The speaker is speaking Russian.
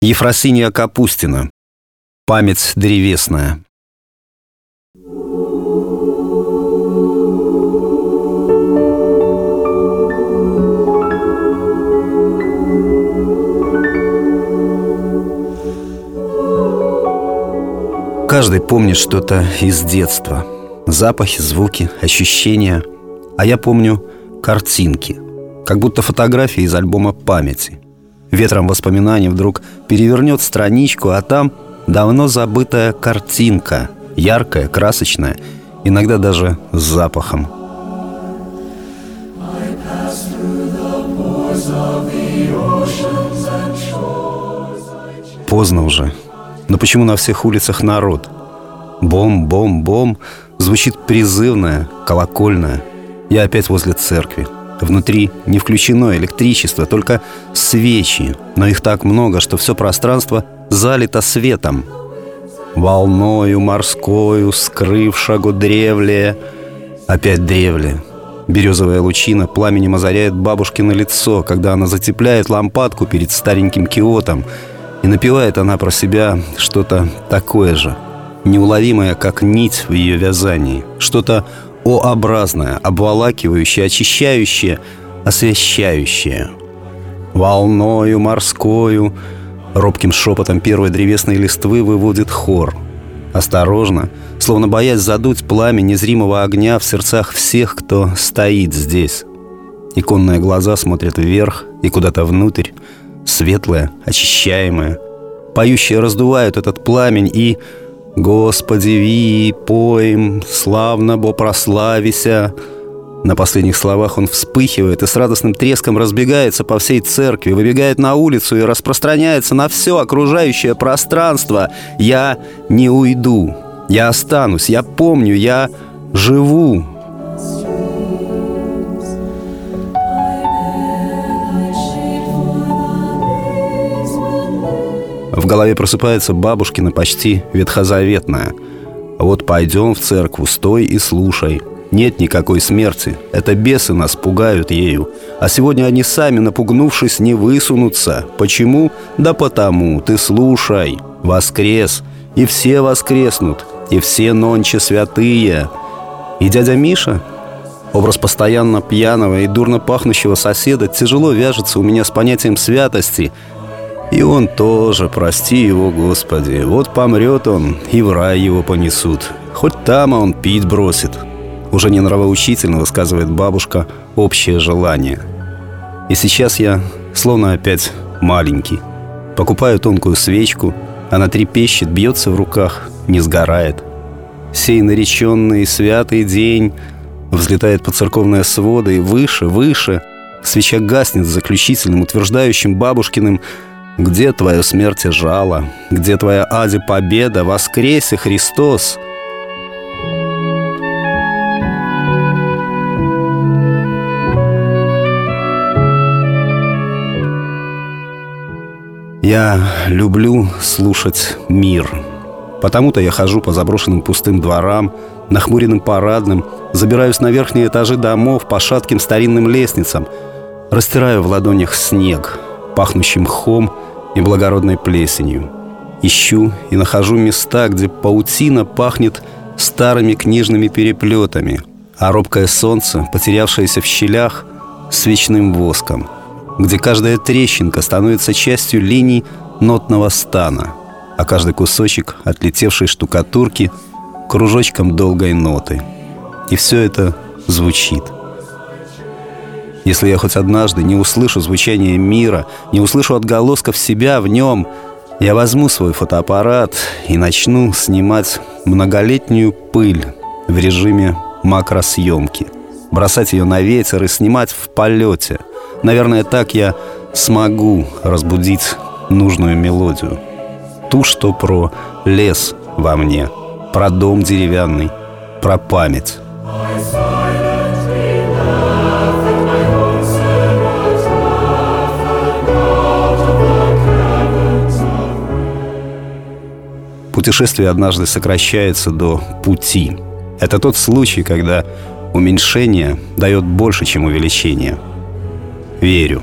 Ефросинья Капустина. Память древесная. Каждый помнит что-то из детства. Запахи, звуки, ощущения. А я помню картинки. Как будто фотографии из альбома памяти. Ветром воспоминаний вдруг перевернет страничку, а там давно забытая картинка. Яркая, красочная, иногда даже с запахом. Поздно уже. Но почему на всех улицах народ? Бом-бом-бом звучит призывное, колокольное. Я опять возле церкви. Внутри не включено электричество, только свечи, но их так много, что все пространство залито светом. Волною морскою, скрыв шагу древле, опять древле. Березовая лучина пламенем озаряет бабушкино лицо, когда она затепляет лампадку перед стареньким киотом, и напевает она про себя что-то такое же, неуловимое, как нить в ее вязании, что-то О-образное, обволакивающее, очищающее, освещающее. Волною морскою, робким шепотом первой древесной листвы выводит хор. Осторожно, словно боясь задуть пламя незримого огня в сердцах всех, кто стоит здесь. Иконные глаза смотрят вверх и куда-то внутрь, светлое, очищаемое. Поющие раздувают этот пламень и «Господи, ви, поем, славно бо прославися». На последних словах он вспыхивает и с радостным треском разбегается по всей церкви, выбегает на улицу и распространяется на все окружающее пространство. «Я не уйду, я останусь, я помню, я живу». Голове просыпается бабушкина почти ветхозаветная. «Вот пойдем в церкву, стой и слушай. Нет никакой смерти. Это бесы нас пугают ею. А сегодня они сами, напугнувшись, не высунутся. Почему? Да потому. Ты слушай. Воскрес. И все воскреснут. И все нонче святые. И дядя Миша, Образ постоянно пьяного и дурно пахнущего соседа тяжело вяжется у меня с понятием святости, и он тоже, прости его, Господи. Вот помрет он, и в рай его понесут. Хоть там он пить бросит. Уже не нравоучительно высказывает бабушка общее желание. И сейчас я словно опять маленький. Покупаю тонкую свечку, она трепещет, бьется в руках, не сгорает. Сей нареченный святый день взлетает по церковные своды и выше, выше. Свеча гаснет заключительным, утверждающим бабушкиным где твое смерти жало? Где твоя ади победа? Воскресе, Христос!» Я люблю слушать мир. Потому-то я хожу по заброшенным пустым дворам, нахмуренным парадным, забираюсь на верхние этажи домов по шатким старинным лестницам, растираю в ладонях снег, пахнущий мхом и благородной плесенью. Ищу и нахожу места, где паутина пахнет старыми книжными переплетами, а робкое солнце, потерявшееся в щелях, свечным воском, где каждая трещинка становится частью линий нотного стана, а каждый кусочек отлетевшей штукатурки кружочком долгой ноты. И все это звучит – если я хоть однажды не услышу звучание мира, не услышу отголосков себя в нем, я возьму свой фотоаппарат и начну снимать многолетнюю пыль в режиме макросъемки. Бросать ее на ветер и снимать в полете. Наверное, так я смогу разбудить нужную мелодию. Ту, что про лес во мне, про дом деревянный, про память. Путешествие однажды сокращается до пути. Это тот случай, когда уменьшение дает больше, чем увеличение. Верю.